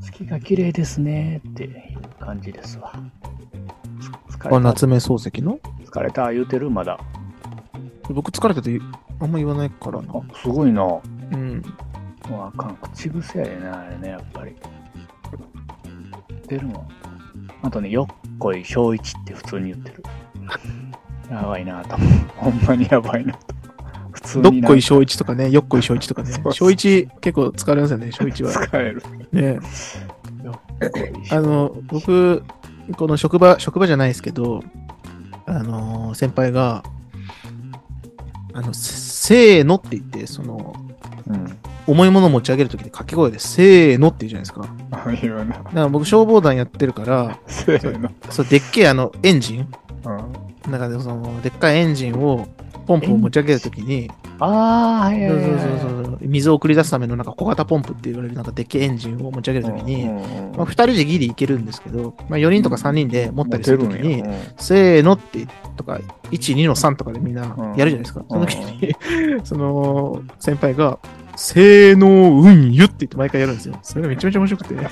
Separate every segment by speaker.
Speaker 1: 月が綺麗ですねっていう感じですわ。疲
Speaker 2: あ、
Speaker 1: れた
Speaker 2: 夏目漱石の？
Speaker 1: 疲れた言うてるまだ。
Speaker 2: 僕疲れててあんま言わないからな。
Speaker 1: あ、すごいな。
Speaker 2: うん。
Speaker 1: もうあかん。口癖やでね、あれね、やっぱり。出るもん。あとね、よっこい小一って普通に言ってる。やばいなと思う。ほんまにやばいなと。
Speaker 2: どっこい小一とかね、よっこい小一とかね 小一結構疲れますよね、小一は。
Speaker 1: 疲れる。
Speaker 2: ね。あの、僕、この職場、職場じゃないですけど、あの、先輩が、あの、せせーのって言って、その、
Speaker 1: うん。
Speaker 2: 重いものを持ち上げるときに掛け声で、せーのって言うじゃないですか。だか。ら僕消防団やってるから、
Speaker 1: せーの。
Speaker 2: そう、でっけえあの、エンジン
Speaker 1: うん。
Speaker 2: なんかでその、でっかいエンジンを、ポンプを持ち上げるときに、
Speaker 1: ああ、はいはい
Speaker 2: そう。そうそうそう、水を送り出すためのなんか小型ポンプって言われるなんかでっエンジンを持ち上げるときに、まあ、2人でギリいけるんですけど、まあ、4人とか3人で持ったりするときに、
Speaker 1: モテるんや
Speaker 2: せーのって、とか、1、2の3とかでみんなやるじゃないですか。
Speaker 1: うん
Speaker 2: その時に、その、先輩が、せーの、うん、ゆって言って毎回やるんですよ。それがめちゃめちゃ面白くて。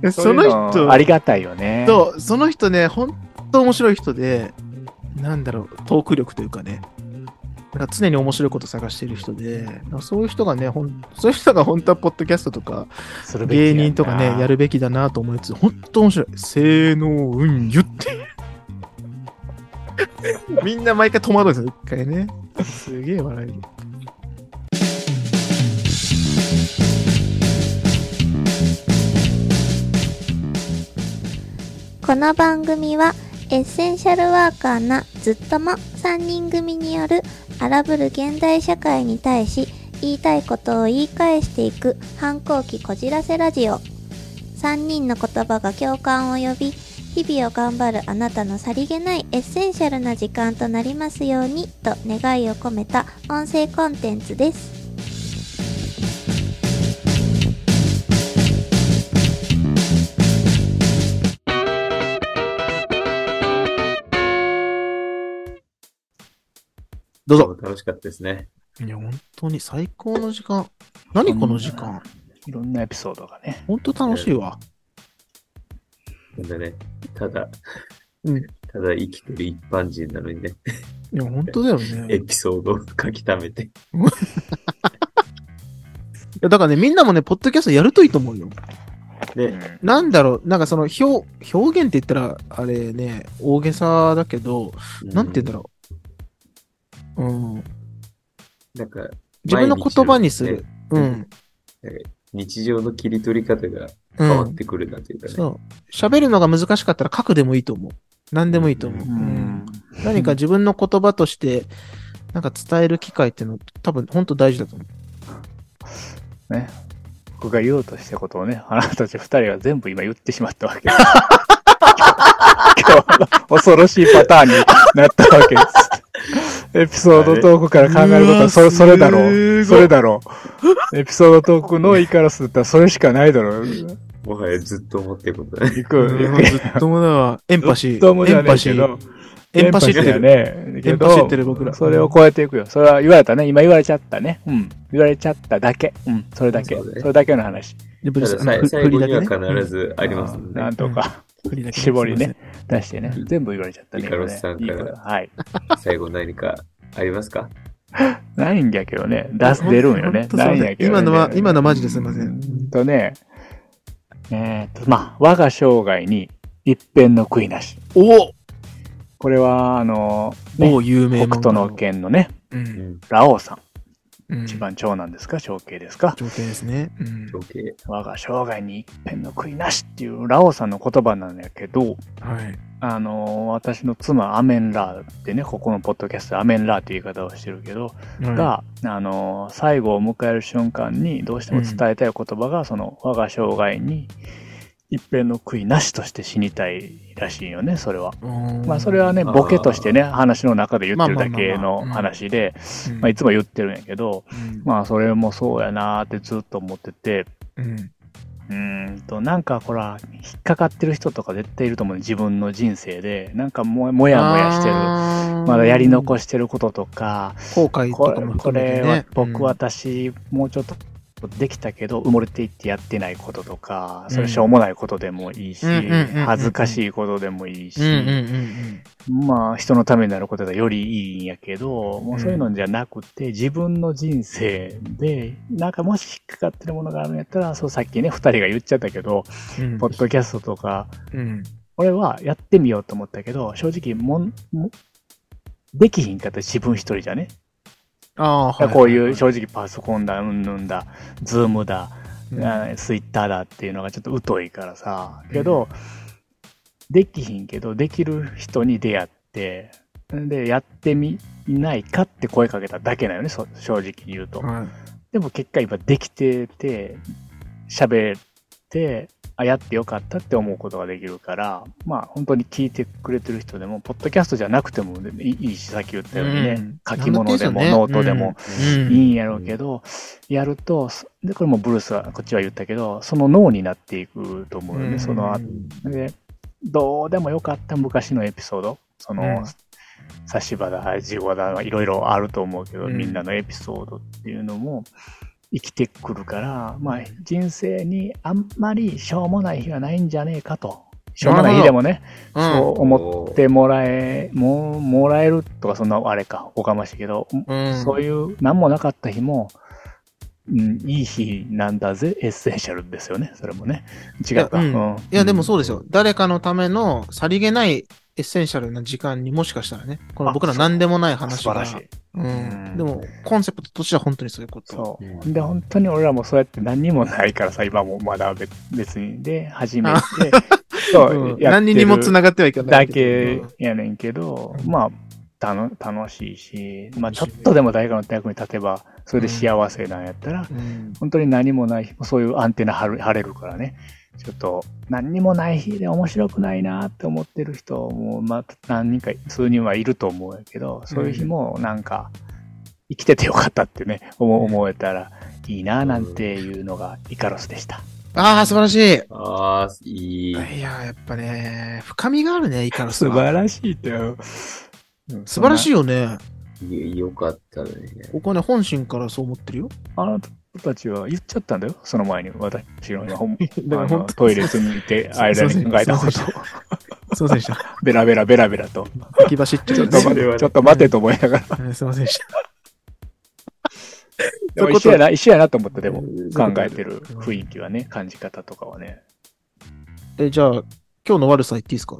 Speaker 2: でその人、
Speaker 1: ありがたいよね。
Speaker 2: そう、その人ね、本当面白い人で、なんだろう、トーク力というかね、なんか常に面白いこと探している人で、そういう人がね、ほんそういう人が本当はポッドキャストとか、芸人とかね、やるべきだなと思いつつ、本当面白い。せーの、うん、ゆって。みんな毎回戸惑うんですよ、一回ね。すげえ笑える。
Speaker 3: この番組はエッセンシャルワーカーなずっとも3人組による荒ぶる現代社会に対し言いたいことを言い返していく反抗期こじらせラジオ。3人の言葉が共感を呼び日々を頑張るあなたのさりげないエッセンシャルな時間となりますようにと願いを込めた音声コンテンツです。
Speaker 2: どうぞ。
Speaker 4: 楽しかったですね。
Speaker 2: いや、本当に最高の時間。何この時間？
Speaker 1: いろんなエピソードがね。
Speaker 2: 本当楽しいわ。
Speaker 4: なんだね、ただ、
Speaker 2: うん
Speaker 4: ただ生きてる一般人なのにね、
Speaker 2: いや、本当だよね。
Speaker 4: エピソードを書き溜めて。
Speaker 2: いやだからね、みんなもね、ポッドキャストやるといいと思うよ。
Speaker 4: で、
Speaker 2: なんだろう、なんかその表、表現って言ったら、あれね、大げさだけど、なんて言うんだろう。うん。
Speaker 4: なんか、
Speaker 2: 自分の言葉にする。う
Speaker 4: 毎
Speaker 2: ん。
Speaker 4: 日常の切り取り方が
Speaker 2: う
Speaker 4: 変わっ
Speaker 2: ん。
Speaker 4: てくるなというかね。
Speaker 2: そう。喋るのが難しかったら書くでもいいと思う。何でもいいと思う。
Speaker 4: う
Speaker 2: うん何か自分の言葉として、なんか伝える機会っていうの、多分本当大事だと思う。
Speaker 1: ね。僕が言おうとしたことをね、あなたたち二人は全部今言ってしまったわけです。今日の恐ろしいパターンになったわけです。エピソードトークから考えることはそれそれだろう。それだろう。エピソードトークのイカロスだったらそれしかないだろう。
Speaker 4: もはやずっと思ってることだね。
Speaker 1: 行く、行く。
Speaker 2: ずっともだわ。エンパシ
Speaker 1: ずっとも
Speaker 2: エンパシー。
Speaker 1: けど。
Speaker 2: エンパシってる。
Speaker 1: エンパシーね。
Speaker 2: エンパシってる僕ら
Speaker 1: それを超えていくよ。それは言われたね。今言われちゃったね。うん。言われちゃっただけ。うん。それだけ。
Speaker 4: そ
Speaker 1: れだけの話。
Speaker 2: でブルースあのふ
Speaker 4: 最後には
Speaker 2: 振りだけね
Speaker 4: 必ずあります
Speaker 1: なん。とか、
Speaker 2: 振りだけ
Speaker 1: 絞りね出してね。全部言われちゃったね。
Speaker 4: イカロスさんから
Speaker 1: はい。
Speaker 4: 最後何かありますか？
Speaker 1: ないんやけどね。出す、出るんよねないんやけど、ね。
Speaker 2: 今のは今のマジですいません
Speaker 1: とね、えーっと、まあ、我が生涯に一片の悔いなし。
Speaker 2: お
Speaker 1: これは、あの、ね、
Speaker 2: お有名
Speaker 1: 北斗の剣のね、
Speaker 2: う。
Speaker 4: うんん。
Speaker 1: ラオウさん。
Speaker 2: うん
Speaker 1: 一番長男ですか？長兄ですか？
Speaker 2: 条件ですね。うん。
Speaker 4: 情景。
Speaker 1: 我が生涯に一片の悔いなしっていうラオウさんの言葉なんやけど、
Speaker 2: はい。
Speaker 1: あの、私の妻、アメンラーってね、ここのポッドキャストでアメンラーっていう言い方をしてるけど、が、あの、最後を迎える瞬間にどうしても伝えたい言葉が、その、我が生涯に一片の悔いなしとして死にたいらしいよね、それは。
Speaker 2: うん、
Speaker 1: まあ、それはね、ボケとしてね、話の中で言ってるだけの話で、
Speaker 2: うん、
Speaker 1: まあ、いつも言ってるんやけど、
Speaker 2: うん、
Speaker 1: まあ、それもそうやなーってずっと思ってて、
Speaker 2: うん。
Speaker 1: うーんと、なんかほら、引っかかってる人とか絶対いると思うね自分の人生で。なんかももやもやしてる。まだやり残してることとか、
Speaker 2: 後悔
Speaker 1: ことれ
Speaker 2: かも
Speaker 1: これは
Speaker 2: 含めてね。
Speaker 1: 僕、私、もうちょっとできたけど、埋もれていってやってないこととか、それしょうもないことでもいいし恥ずかしいことでもいいしまあ、人のためになることがよりいいんやけど、もうそういうのじゃなくて、自分の人生で、なんかもし引っかかってるものがあるんやったら、そうさっきね、二人が言っちゃったけど、
Speaker 2: うん。
Speaker 1: ポッドキャストとか、
Speaker 2: うん。
Speaker 1: 俺はやってみようと思ったけど、正直もん、もできひんかった自分一人じゃね。
Speaker 2: ああ、はい。
Speaker 1: こういう正直パソコンだ、うんぬんだ、ズームだ、
Speaker 2: うん
Speaker 1: あツイッターだっていうのがちょっと疎いからさ。けど、できひんけど、できる人に出会って、で、やってみないかって声かけただけなよね、そ正直言うと。
Speaker 2: はい。
Speaker 1: でも結果今できてて、喋って、あ、やってよかったって思うことができるから、まあ本当に聞いてくれてる人でも、ポッドキャストじゃなくてもいいし、さっき言ったようにね、
Speaker 2: うん。
Speaker 1: 書き物でもノートでも、
Speaker 2: うん。
Speaker 1: いいんやろうけど、やると、そで、これもブルースは、こっちは言ったけど、その脳になっていくと思うよね、
Speaker 2: うん。
Speaker 1: その後で、どうでもよかった昔のエピソード、その、
Speaker 2: うん。
Speaker 1: 差し歯だ、地語だ、いろいろあると思うけど、
Speaker 2: うん。
Speaker 1: みんなのエピソードっていうのも生きてくるから、まあ、人生にあんまりしょうもない日はないんじゃねえかと。しょうもない日でもね、
Speaker 2: うん
Speaker 1: そう思ってもらえ、もう、もらえるとか、そんな、あれか、おこがましいけど、
Speaker 2: うん
Speaker 1: そういう、何もなかった日も、うん、いい日なんだぜ、エッセンシャルですよね、それもね。違った。
Speaker 2: いやうん
Speaker 1: うん
Speaker 2: いや、でもそうですよ。誰かのためのさりげないエッセンシャルな時間にもしかしたらね、この僕ら何でもない話が。
Speaker 1: 素晴らしい。
Speaker 2: う
Speaker 1: うん
Speaker 2: ん。でも、コンセプトとしては本当にそういうこと。
Speaker 1: そうう。
Speaker 4: ん
Speaker 1: で、本当に俺らもそうやって何にもないからさ、今もまだ別別に。で、初めて、そう、
Speaker 2: ん
Speaker 1: やってる
Speaker 2: 何にも繋がってはいかない
Speaker 1: だけやねんけど、
Speaker 2: うん
Speaker 1: まあ、たの楽しいし、まあ、ちょっとでも誰かの役に立てば、それで幸せなんやったら、
Speaker 2: うん。
Speaker 1: 本当に何もない日、そういうアンテナ張れるからね。ちょっと、何にもない日で面白くないなって思ってる人も、まあ、何人か、数人はいると思うけど、そういう日も、なんか、生きててよかったってね、思思えたらいいななんていうのがイカロスでした。
Speaker 2: ああ、素晴らしい。
Speaker 4: ああ、いい。
Speaker 2: いや、やっぱね、深みがあるね、イカロスは。
Speaker 1: らしいってよ。
Speaker 2: 素晴らしい
Speaker 1: い。
Speaker 2: よね。
Speaker 4: いよかったね。
Speaker 2: ここはね、本心からそう思ってるよ。
Speaker 1: あなたたちは言っちゃったんだよ、その前に。私の今、のトイレにいて、間に考えたことを、
Speaker 2: すいませんでした。
Speaker 1: ベラベラベラベラと。
Speaker 2: 先走っちゃ
Speaker 1: ちょっとちょっと待てと思いながら。
Speaker 2: はいすいませんでした。
Speaker 1: でも一緒やな、一緒やなと思った、でも、
Speaker 2: うん
Speaker 1: 考えてる雰囲気はね、感じ方とかはね。
Speaker 2: え、じゃあ、今日の悪さ言っていいですか？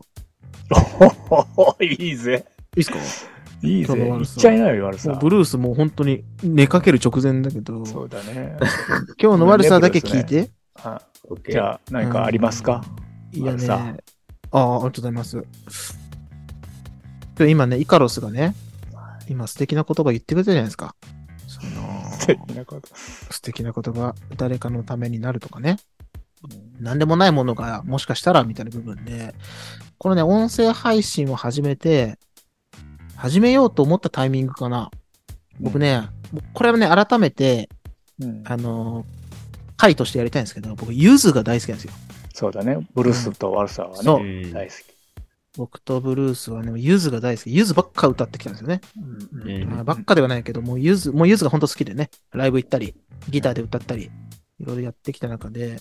Speaker 1: いいぜ。
Speaker 2: いいですか？
Speaker 1: いいぜ。
Speaker 2: 今日の悪さ
Speaker 1: 言っちゃいなよ、悪さ。
Speaker 2: ブルースもう本当に寝かける直前だけど、
Speaker 1: そうだね。
Speaker 2: 今日の悪さだけ聞いて。
Speaker 1: あ
Speaker 4: オッケー。
Speaker 1: じゃあ、何かありますか？
Speaker 2: いやね。ああ、ありがとうございます。で今ね、イカロスがね、今素敵な言葉言ってくれたじゃないですか。その、
Speaker 1: 素敵なこと。
Speaker 2: 素敵な言葉、誰かのためになるとかね。何でもないものがもしかしたらみたいな部分で、このね、音声配信を始めて、始めようと思ったタイミングかな。僕ね、これはね、改めて、
Speaker 1: うん、
Speaker 2: あの、回としてやりたいんですけど、僕、ユズが大好きなんですよ。
Speaker 1: そうだね。ブルースと悪さはね、
Speaker 2: そう
Speaker 4: うん
Speaker 1: 大好き。
Speaker 2: 僕とブルースはね、ユズが大好き。ユズばっか歌ってきたんですよね。
Speaker 1: うん
Speaker 4: うん
Speaker 2: まあばっかではないけど、もうユズ、もうユズが本当好きでね、ライブ行ったり、ギターで歌ったり、いろいろやってきた中で、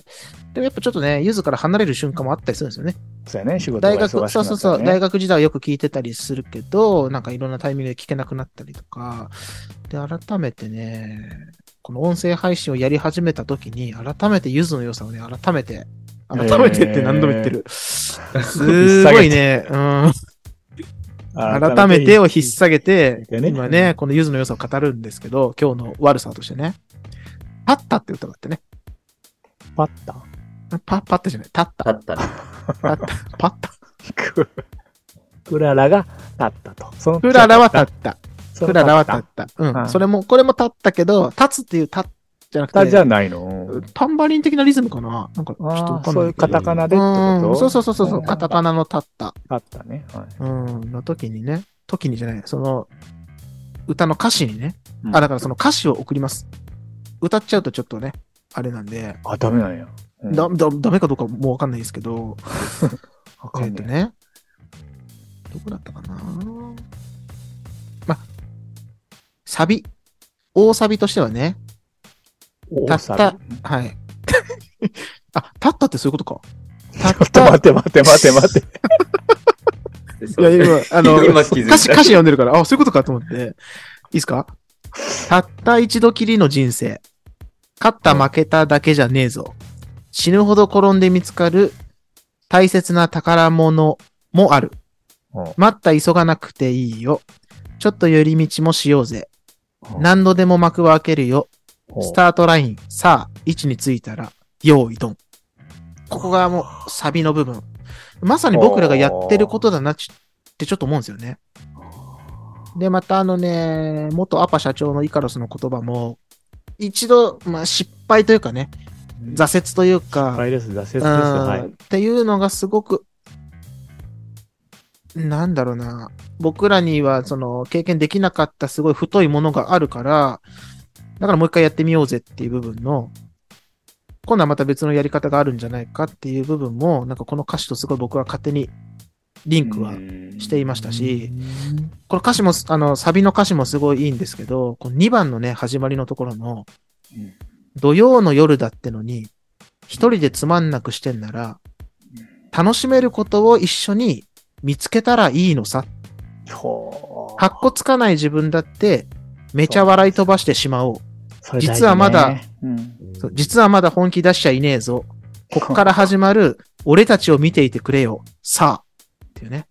Speaker 2: でもやっぱちょっとね、ユズから離れる瞬間もあったりするんですよね。
Speaker 1: そうやね、仕事
Speaker 2: 大学、
Speaker 1: が忙しくなった
Speaker 2: そうそうそう、
Speaker 1: ね
Speaker 2: 大学時代はよく聞いてたりするけど、なんかいろんなタイミングで聞けなくなったりとか、で、改めてね、この音声配信をやり始めた時に、改めてユズの良さをね、改めて、改めてって何度も言ってる。すごいね、うん。改めてを引っ提げて、
Speaker 1: ね。
Speaker 2: 今ね、このユズの良さを語るんですけど、今日の悪さとしてね、パッタって歌があってね、
Speaker 1: パッタ？
Speaker 2: パパッタじゃない、タッタ、
Speaker 4: 立ったね。
Speaker 2: パッタ、パッタ。
Speaker 1: ククララが立ったと。その
Speaker 2: クララは立った。クララは立った。う
Speaker 1: はい
Speaker 2: ん。それも、これも立ったけど、立つっていう立つじゃなくて、
Speaker 1: 立ったじゃないの。
Speaker 2: タンバリン的なリズムかな？なんか、ちょっと。
Speaker 1: そういうカタカナでってこと？
Speaker 2: うんそうそうそうそう
Speaker 1: うん
Speaker 2: カタカナの立った。
Speaker 1: 立ったね。はい
Speaker 2: うん。の時にね、時にじゃない、その、歌の歌詞にね、
Speaker 1: うん
Speaker 2: あ、だからその歌詞を送ります。歌っちゃうとちょっとね、あれなんで、
Speaker 1: あ、ダメなんや。うん
Speaker 2: だ、だ、ダメかどうかもうわかんないですけど、
Speaker 1: わかんない。
Speaker 2: えっとね。どこだったかなま、サビ。大サビとしてはね。たっ
Speaker 1: 大サビ？
Speaker 2: た、はい。あ、たったってそういうことか。たっ
Speaker 1: ちょっと待って待って待って待って。
Speaker 2: いや、今、あの、歌詞、歌詞読んでるから、あ、そういうことかと思って。いいですか？たった一度きりの人生。勝った負けただけじゃねえぞ。死ぬほど転んで見つかる大切な宝物もある。
Speaker 1: うん
Speaker 2: 待った急がなくていいよ。ちょっと寄り道もしようぜ。
Speaker 1: うん
Speaker 2: 何度でも幕は開けるよ。スタートライン、さあ、位置についたら、用意ドン。ここがもう、サビの部分。まさに僕らがやってることだなちってちょっと思うんですよね。で、またあのね、元アパ社長のイカロスの言葉も、一度、まあ失敗というかね、挫折というか、
Speaker 1: 失敗です、挫折です。
Speaker 2: うん
Speaker 1: はい。
Speaker 2: っていうのがすごく、なんだろうな。僕らにはその経験できなかったすごい太いものがあるから、だからもう一回やってみようぜっていう部分の、今度はまた別のやり方があるんじゃないかっていう部分も、なんかこの歌詞とすごい僕は勝手にリンクはしていましたし、この歌詞も、あの、サビの歌詞もすごいいいんですけど、この2番のね、始まりのところの
Speaker 1: うん、
Speaker 2: 土曜の夜だってのに、一人でつまんなくしてんなら、楽しめることを一緒に見つけたらいいのさ。かっこつかない自分だって、めちゃ笑い飛ばしてしまおう。
Speaker 1: ね
Speaker 2: 実はまだ、
Speaker 1: うん
Speaker 2: 実はまだ本気出しちゃいねえぞ。こっから始まる、俺たちを見ていてくれよ。さあ。っていうね。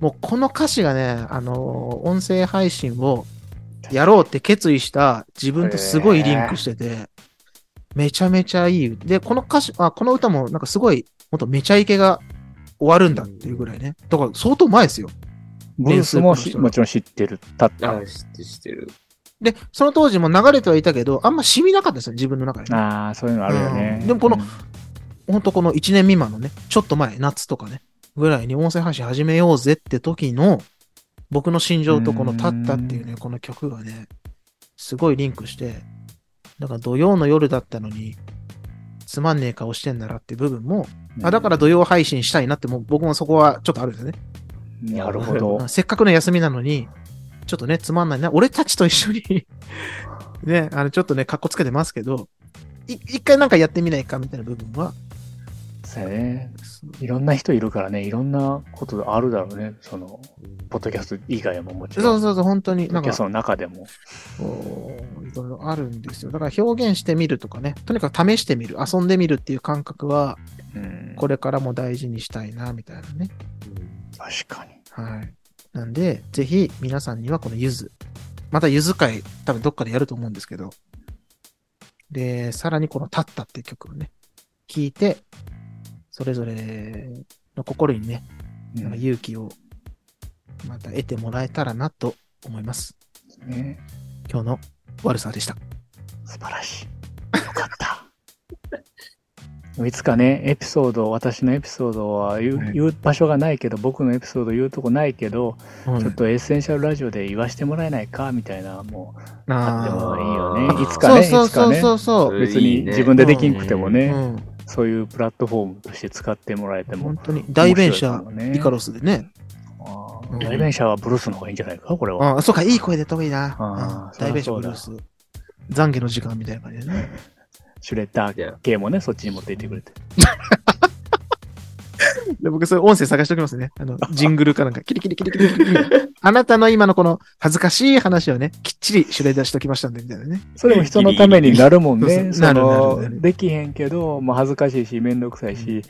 Speaker 2: もうこの歌詞がね、あのー音声配信をやろうって決意した自分とすごいリンクしてて、めちゃめちゃいい。で、この歌詞、あ、この歌もなんかすごい、もっとめちゃイケが終わるんだっていうぐらいね。だから相当前ですよ。
Speaker 1: ブルースもしもちろん知ってる。たった。
Speaker 4: あ、知ってる知ってる。
Speaker 2: で、その当時も流れてはいたけど、あんま染みなかったですよ、自分の中にね。
Speaker 1: ああ、そういうのあるよね。
Speaker 2: うんでもこの
Speaker 1: うん
Speaker 2: ほんとこの1年未満のね、ちょっと前、夏とかね、ぐらいに音声配信始めようぜって時の、僕の心情とこの立ったっていうね、この曲がね、すごいリンクして、だから土曜の夜だったのに、つまんねえ顔してんならって部分も、あだから土曜配信したいなってもう僕もそこはちょっとあるんですよね。
Speaker 1: なるほど。
Speaker 2: せっかくの休みなのに、ちょっとね、つまんないな。俺たちと一緒に ね、あの、ちょっとね、格好つけてますけど、い一回なんかやってみないかみたいな部分は、
Speaker 1: そうやね。いろんな人いるからね、いろんなことあるだろうね。その、ポッドキャスト以外ももちろん。
Speaker 2: そうそうそう、本当に、
Speaker 1: ポッドキャス、トの中でも。
Speaker 2: いろいろあるんですよ。だから表現してみるとかね、とにかく試してみる、遊んでみるっていう感覚は、
Speaker 1: うん。
Speaker 2: これからも大事にしたいな、みたいなね。
Speaker 1: 確かに。
Speaker 2: はい。なんで、ぜひ皆さんにはこのゆず、またゆず会、多分どっかでやると思うんですけど、で、さらにこの立ったっていう曲をね、聴いて、それぞれの心にね、なんか勇気をまた得てもらえたらなと思います。
Speaker 1: ね、
Speaker 2: 今日の悪さでした。
Speaker 1: 素晴らしい。よかった。いつかね、エピソード、私のエピソードは言う,、
Speaker 2: はい
Speaker 1: 言う場所がないけど、僕のエピソード言うとこないけど、
Speaker 2: うん
Speaker 1: ちょっとエッセンシャルラジオで言わしてもらえないかみたいな、もう、あっても
Speaker 2: あ
Speaker 1: いいよね。
Speaker 4: あー
Speaker 1: いつかね、
Speaker 2: そうそうそう
Speaker 1: いつかね。
Speaker 2: そうそう。
Speaker 1: 別に
Speaker 4: いいね
Speaker 1: 自分でできんくてもね、
Speaker 2: うん
Speaker 1: そういうプラットフォームとして使ってもらえても
Speaker 2: 本。当に代弁者イカロスでね。
Speaker 1: 代弁者はブルースの方がいいんじゃないかこれは。
Speaker 2: ああ、そうか、いい声でといいな。
Speaker 1: あー
Speaker 2: うん代弁者ブルース。懺悔の時間みたいな感じでね。
Speaker 1: シュレッダー系もね、そっちに持っていってくれて。
Speaker 2: で僕、そういう音声探しておきますね。あの、ジングルかなんか、キリキリキリキリキリ。あなたの今のこの恥ずかしい話をね、きっちりシュレーダーしときましたんで、みたいなね。
Speaker 1: それも人のためになるもんね。そ
Speaker 2: そうなるな
Speaker 1: の
Speaker 2: るなる
Speaker 1: できへんけど、まあ恥ずかしいし、めんどくさいし、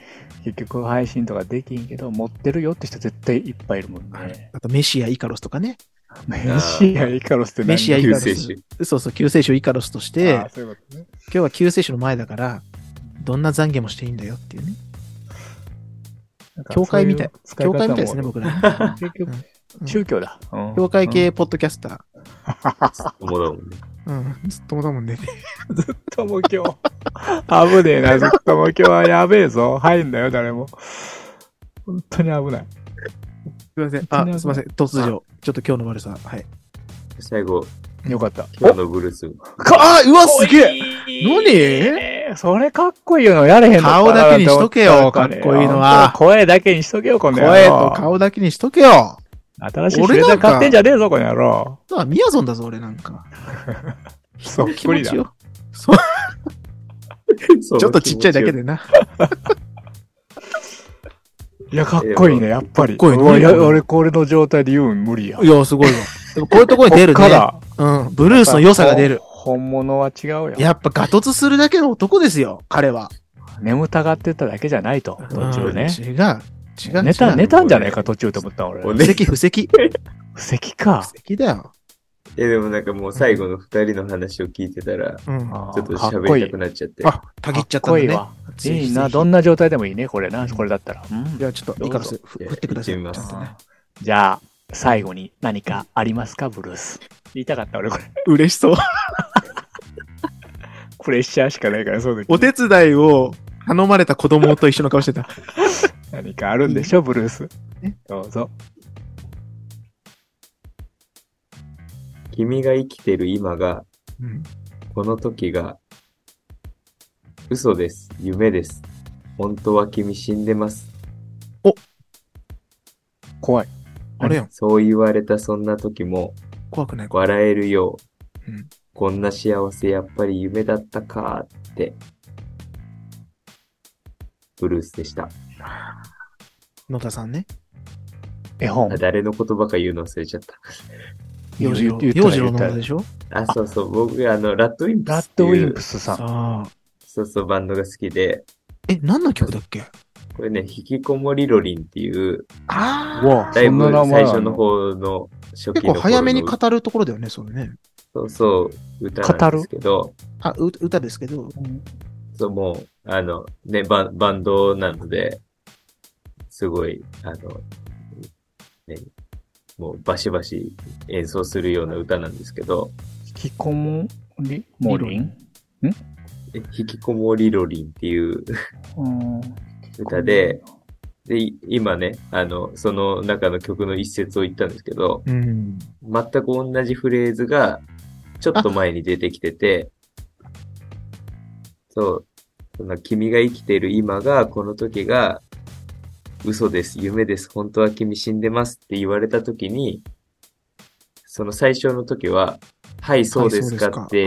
Speaker 1: 結局配信とかできへんけど、持ってるよって人絶対いっぱいいるもんね。
Speaker 2: あと、メシア・イカロスとかね。
Speaker 1: メシア・イカロスって何？
Speaker 2: メシア・イカロス。そうそう、救世主イカロスとして、
Speaker 1: ういうね。
Speaker 2: 今日は救世主の前だから、どんな懺悔もしていいんだよっていうね。教会みたい教会みたいですね、僕ら。
Speaker 1: 結局
Speaker 2: うん
Speaker 1: 宗教だ。うん
Speaker 2: 教会系ポッドキャスタ
Speaker 4: 友だもんね。
Speaker 2: ー。うん、ずっともだもんね。
Speaker 1: ずっとも今日。危ねえな、ずっとも今日はやべえぞ。入んだよ、誰も。本当に危ない。
Speaker 2: すいません。あ、すいません。突如。ちょっと今日の悪さ。はい。
Speaker 4: 最後、
Speaker 1: よかった。
Speaker 4: 今日のブルース。
Speaker 2: かあ、うわ、すげえ
Speaker 1: え
Speaker 2: 何？
Speaker 1: えー、それかっこいいのやれへんの？
Speaker 2: 顔だけにしとけよかっこいいのは
Speaker 1: 声だけにしとけよ、この野郎
Speaker 2: 声と顔だけにしとけよ。
Speaker 1: 新しいシュレッダー買ってんじゃねえぞ、この野郎。
Speaker 2: あ、ミヤゾンだぞ、俺なんか。
Speaker 1: そっ
Speaker 2: 気
Speaker 1: くりだ。
Speaker 2: 持ちよ。そう、ちょっとちっちゃいだけでな。
Speaker 1: いや、かっこいいね、やっぱり。
Speaker 2: かっこいいね
Speaker 1: 俺これの状態で言うん無理や。
Speaker 2: いや、すごいわ。でもこういうところに出るね。
Speaker 1: こっから
Speaker 2: うん。ブルースの良さが出る。
Speaker 1: 本物は違うよ。
Speaker 2: やっぱガトツするだけの男ですよ、彼は。
Speaker 1: 眠たがってただけじゃないと、途中ね。
Speaker 2: うん違う。違う。
Speaker 1: 寝た、寝たんじゃないか、途中と思った俺。
Speaker 4: お
Speaker 2: 布石、布石。布
Speaker 1: 布石か。
Speaker 2: 石だよ。
Speaker 4: え、でもなんかもう最後の二人の話を聞いてたら、
Speaker 2: うん。
Speaker 1: あ
Speaker 4: ちょっと喋りたく。なっちゃって。
Speaker 2: あ、たぎっちゃったね。
Speaker 1: いいわ。いいな、どんな状態でもいいね、これな、これだったら。うん
Speaker 2: じゃあちょっと、いいからす、ふ
Speaker 4: どうぞ
Speaker 2: 振ってください。
Speaker 1: じゃあ、最後に何かありますか、ブルース？言いたかった、俺これ。
Speaker 2: 嬉しそう。
Speaker 1: プレッシャーしかないから、そうだ
Speaker 2: お手伝いを頼まれた子供と一緒の顔してた。
Speaker 1: 何かあるんでしょ、ブルース？
Speaker 2: え？
Speaker 1: どうぞ。
Speaker 4: 君が生きてる今が、
Speaker 2: うん。
Speaker 4: この時が、嘘です。夢です。本当は君死んでます。
Speaker 1: 怖い。
Speaker 2: あれやん。
Speaker 4: そう言われたそんな時も、
Speaker 2: 怖くない？
Speaker 4: 笑えるよう。
Speaker 2: うん
Speaker 4: こんな幸せやっぱり夢だったかって。ブルースでした。
Speaker 2: 野田さんね。
Speaker 1: 絵本
Speaker 4: あ。誰の言葉か言うの忘れちゃった。
Speaker 2: 洋次郎。
Speaker 1: 言った
Speaker 2: 洋次郎の
Speaker 1: 言った
Speaker 2: 野田でしょ？
Speaker 4: あ、そうそう。僕、あの、ラッドウィンプ
Speaker 1: ラッ
Speaker 4: スっていう
Speaker 1: ドウィンプ、スさん。
Speaker 4: そうそう、バンドが好きで、
Speaker 2: え、何の曲だっけ？
Speaker 4: これね、引きこもりロリンっていう、
Speaker 2: あ
Speaker 4: だいぶ最初の方の初期
Speaker 2: 結構
Speaker 4: の頃の
Speaker 2: 早めに語るところだよね、それね。
Speaker 4: そうそう、歌なんですけど、
Speaker 2: あ、う歌ですけど。
Speaker 4: そう、もう、あの、ね、ババンドなので、すごい、あの、ね、もうバシバシ演奏するような歌なんですけど、
Speaker 1: 引きこもり？モリン？
Speaker 4: え引きこもりロリンっていう
Speaker 1: うん
Speaker 4: 歌で、で、今ね、あの、その中の曲の一節を言ったんですけど、
Speaker 2: うん。
Speaker 4: 全く同じフレーズが、ちょっと前に出てきてて、そう、その君が生きている今が、この時が、嘘です、夢です、本当は君死んでますって言われた時に、その最初の時は、はい、そうですかって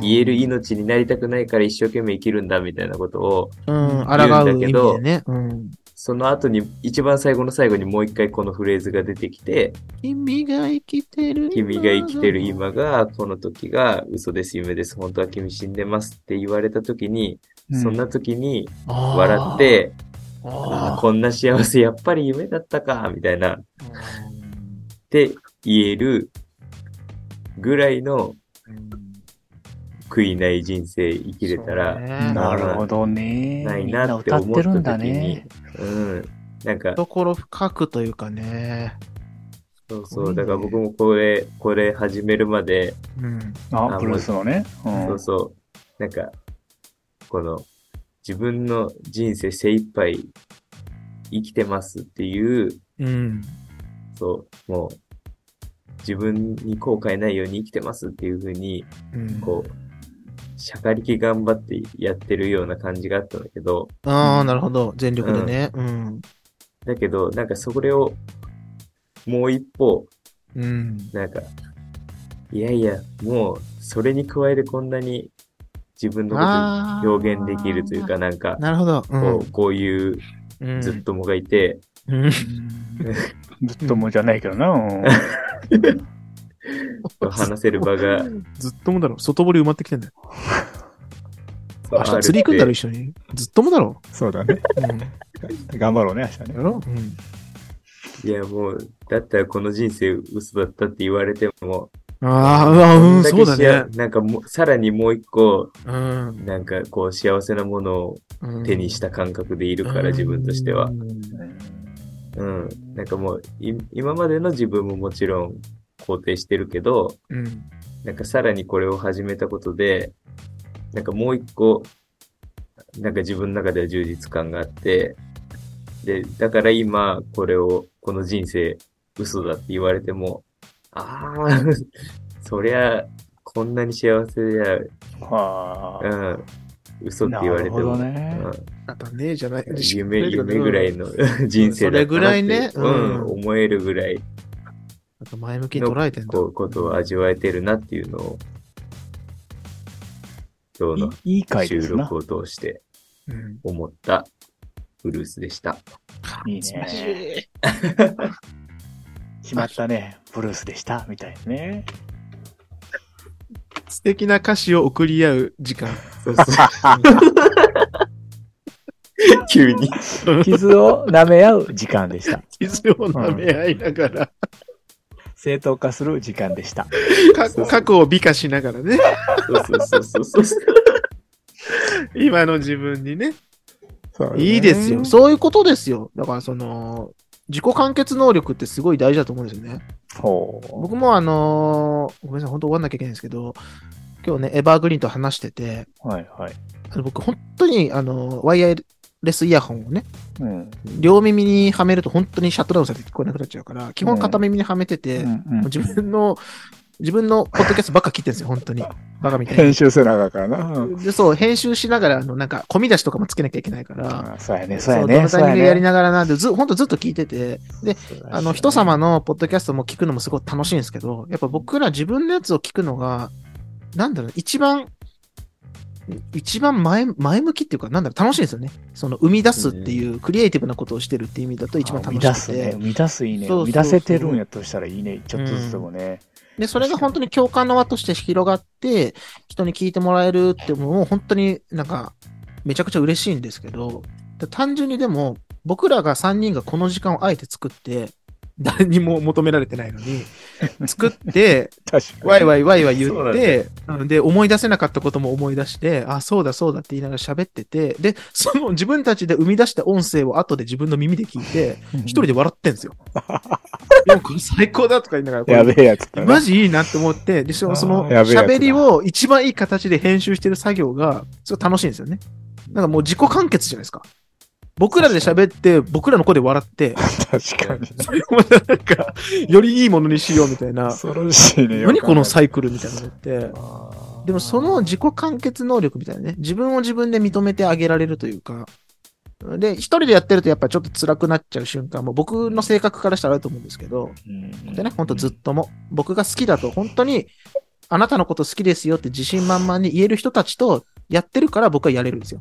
Speaker 4: 言える命になりたくないから一生懸命生きるんだみたいなことを、
Speaker 2: うん、抗
Speaker 4: 言うんだけど
Speaker 2: でね。うん。
Speaker 4: その後に、一番最後の最後にもう一回このフレーズが出てきて、
Speaker 2: 君が生きてる。
Speaker 4: 君が生きてる。今が、この時が嘘です、夢です、本当は君死んでますって言われた時に、そんな時に笑っ、て、あ
Speaker 2: あ
Speaker 4: ーこんな幸せやっぱり夢だったか、みたいな、っ
Speaker 2: ー
Speaker 4: て言えるぐらいの悔いない人生生きれたら、
Speaker 1: なるほどね。
Speaker 4: ない
Speaker 1: な
Speaker 4: なって思ってた
Speaker 1: るんだ
Speaker 4: 時に
Speaker 1: ね。、
Speaker 4: うん。なんか、
Speaker 2: ところ深くというかね。
Speaker 4: そうそう、だから僕もこれ、これ始めるまで、
Speaker 2: うん。
Speaker 1: あ、
Speaker 4: あ
Speaker 1: ブルースのね。うん
Speaker 4: そうそう。なんか、この、自分の人生精一杯生きてますっていう、
Speaker 2: うん。
Speaker 4: そう、もう、自分に後悔ないように生きてますっていう風に、
Speaker 2: うん。
Speaker 4: こう、しゃかりき頑張ってやってるような感じがあったんだけど、
Speaker 2: ああ、なるほど。全力でね。うん。
Speaker 4: だけど、なんかそれを、もう一歩、
Speaker 2: うん。
Speaker 4: なんか、いやいや、もう、それに加えてこんなに自分のこと表現できるというか、なんか、
Speaker 2: なるほど。
Speaker 4: こうこういう
Speaker 2: うん。
Speaker 4: ずっともがいて、
Speaker 2: うん。
Speaker 1: ずっともじゃないけどな。う ん
Speaker 4: 話せる場が、
Speaker 2: ずっともだろ。外堀埋まってきてんだよ。明日釣り行くんだろ、一緒に。ずっともだろ。
Speaker 1: そうだね。
Speaker 2: うん。
Speaker 1: 頑張ろうね、明日ね。
Speaker 2: うん。
Speaker 4: いや、もう、だったらこの人生嘘だったって言われても、
Speaker 2: ああ、うん、
Speaker 4: こ
Speaker 2: そうだね。
Speaker 4: なんかもう、さらにもう一個、
Speaker 2: うん。
Speaker 4: なんかこう、幸せなものを
Speaker 2: うん
Speaker 4: 手にした感覚でいるから、自分としては
Speaker 2: う。ん
Speaker 4: うん。なんかもう、い今までの自分ももちろん肯定してるけど、
Speaker 2: うん。
Speaker 4: なんかさらにこれを始めたことで、なんかもう一個、なんか自分の中では充実感があって、で、だから今、これを、この人生、嘘だって言われても、ああ、そりゃ、こんなに幸せや、
Speaker 1: はあ。
Speaker 4: うん、嘘って言われても。
Speaker 1: なるほどね
Speaker 2: あとねえじゃない
Speaker 4: うん夢、夢ぐらいの 人生だったなって
Speaker 2: それぐらいね
Speaker 4: う
Speaker 2: うん
Speaker 4: ん、思えるぐらい
Speaker 2: あと前向きに捉えてんだ
Speaker 4: こ。うことを味わえてるなっていうのを、今日の収録。を通して
Speaker 2: うん。
Speaker 4: 思ったブルースでした。
Speaker 1: いいね。
Speaker 2: い
Speaker 1: し まったね。ブルースでした。みたいね。
Speaker 2: 素敵な歌詞を送り合う時間。
Speaker 4: そうそう。急に。
Speaker 1: 傷を舐め合う時間でした。
Speaker 2: 傷を舐め合いながら、
Speaker 1: 正当化する時間でした。
Speaker 2: 過去を美化しながらね、
Speaker 4: そうそうそうそうそう。
Speaker 2: 今の自分にね。いいですよ。そういうことですよ。だからその、自己完結能力ってすごい大事だと思うんですよね。僕もあのーごめんなさい、本当終わんなきゃいけないんですけど、今日ね、エバーグリーンと話してて、
Speaker 1: はいはい。
Speaker 2: あの僕本当にあのワイヤレスイヤホンをね、
Speaker 1: うん。
Speaker 2: 両耳にはめると本当にシャットダウンされて聞こえなくなっちゃうから、基本片耳にはめてて、
Speaker 1: うん
Speaker 2: 自分の、自分のポッドキャストばっか切ってるんですよ、本当に。バカみたいに。
Speaker 1: 編集せなあかんからな。うん
Speaker 2: で、そう、編集しながら、あの、なんか、込み出しとかもつけなきゃいけないから、
Speaker 1: あそうやね、
Speaker 2: そ、
Speaker 1: そううやね。
Speaker 2: どのタイミングでやり
Speaker 1: な
Speaker 2: ながらなんで、ず、ほんとずっと聞いてて、で、あの、人様のポッドキャストも聞くのもすごい楽しいんですけど、やっぱ僕ら自分のやつを聞くのが、なんだろう、一番、一番前、前向きっていうか、なんだろう、楽しいんですよね。その、生み出すっていう、クリエイティブなことをしてるっていう意味だと一番楽しく
Speaker 1: 生み出すね。
Speaker 2: て
Speaker 1: 生。み出すいいね。生み出せてるんやとしたらいいね。ちょっとずつでもね。
Speaker 2: で、それが本当に共感の輪として広がって、人に聞いてもらえるってもう本当になんか、めちゃくちゃ嬉しいんですけど、で単純にでも、僕らが3人がこの時間をあえて作って、誰にも求められてないのに、作って。ワイワイワイワイ言って、うんで、思い出せなかったことも思い出して、あ、そうだそうだって言いながら喋ってて、で、その自分たちで生み出した音声を後で自分の耳で聞いて、一人で笑ってんですよ。でもこれ最高だとか言いながら、これ
Speaker 1: やべえやつ。
Speaker 2: マジいいなって思って、で、その喋りを一番いい形で編集してる作業が、すごい楽しいんですよね。なんかもう自己完結じゃないですか。僕らで喋って、僕らの声で笑って、
Speaker 1: 確かに。
Speaker 2: それをまたなんか、よりいいものにしようみたいな。
Speaker 1: 恐ろしいね。
Speaker 2: 何このサ
Speaker 1: イ
Speaker 2: イクルみたいなのって。でもその自己完結能力みたいなね、自分を自分で認めてあげられるというか、で、一人でやってるとやっぱちょっと辛くなっちゃう瞬間も僕の性格からしたらあると思うんですけど、でね、ほんとずっとも、僕が好きだと本当に、あなたのこと好きですよって自信満々に言える人たちとやってるから僕はやれるんですよ。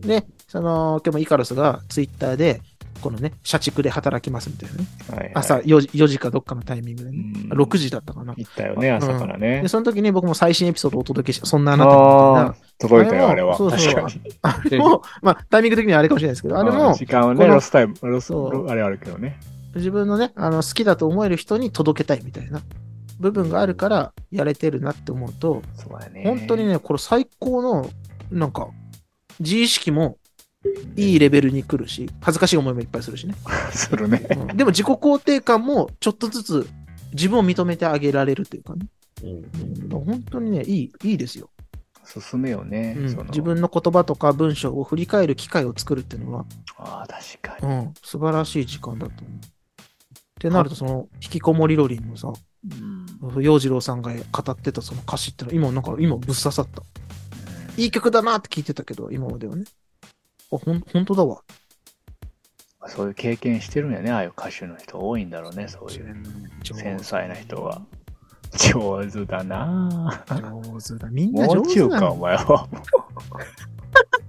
Speaker 2: で、その、今日もイカロスがツイッターで、このね、社畜で働きますみたいなね。
Speaker 1: はいはい
Speaker 2: 朝4時 ,4 時かどっかのタイミングでね。
Speaker 1: うん
Speaker 2: 6時だったかな。
Speaker 1: 行ったよね、朝からね
Speaker 2: で、。その時に僕も最新エピソードをお届けして、そんなあなたにみ
Speaker 1: 届いたよ、あれは。
Speaker 2: そうそう
Speaker 1: 確かに。
Speaker 2: あれも、まあ、タイミング的にはあれかもしれないですけど、あれも、
Speaker 1: 時間はね、ロスタイム、ロス、あれあるけどね。
Speaker 2: 自分のね、あの、好きだと思える人に届けたいみたいな部分があるから、やれてるなって思うと、
Speaker 1: そうやね。
Speaker 2: 本当にね、これ最高の、なんか、自意識もいいレベルに来るし、恥ずかしい思いもいっぱいするしね。
Speaker 1: するね。
Speaker 2: うんでも自己肯定感もちょっとずつ自分を認めてあげられるというかね。
Speaker 4: うん
Speaker 2: うん本当にね、いい、いいですよ。
Speaker 1: 進めよね。
Speaker 2: うん自分の言葉とか文章を振り返る機会を作るっていうのは、
Speaker 1: ああ、確かに。
Speaker 2: うん、素晴らしい時間だと思う。ってなると、その、引きこもりロリンのさ、
Speaker 1: うん
Speaker 2: 洋次郎さんが語ってたその歌詞ってのは、今なんか、今ぶっ刺さった。いい曲だなって聞いてたけど、今まではね。あ、ほん、本当だわ。
Speaker 1: そういう経験してるんやね、ああいう歌手の人多いんだろうね、そういう繊細な人は。上手だなぁ。
Speaker 2: 上手だ。みんな上
Speaker 1: もう中か、お。前は。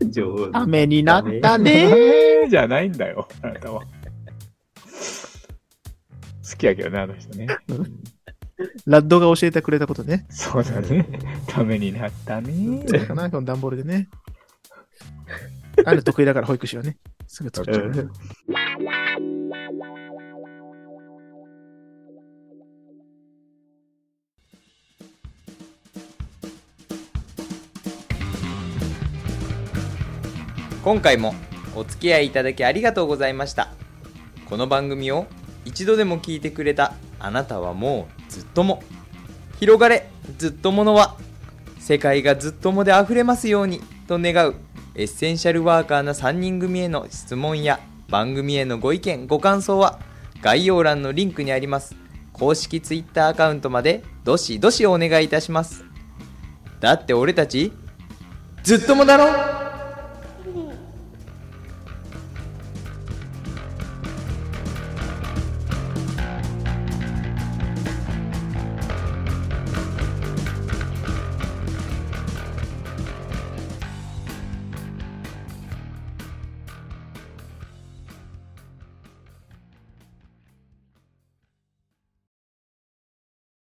Speaker 4: 上手。
Speaker 2: ためになったね。
Speaker 1: え ーじゃないんだよ、あなたは。好きやけどね、あの人ね。
Speaker 2: ラッドが教えてくれたことね。
Speaker 1: そうだね。ためになったね。
Speaker 2: そうかな、この段ボールでね。ある得意だから保育士はね。すぐ作っちゃうね。
Speaker 5: 今回もお付き合いいただきありがとうございましたこの番組を一度でも聞いてくれたあなたはもうずっとも広がれずっとものは世界がずっともで溢れますようにと願うエッセンシャルワーカーな3人組への質問や番組へのご意見ご感想は概要欄のリンクにあります。公式 Twitter アカウントまでどしどしお願いいたします。だって俺たちずっともだろ？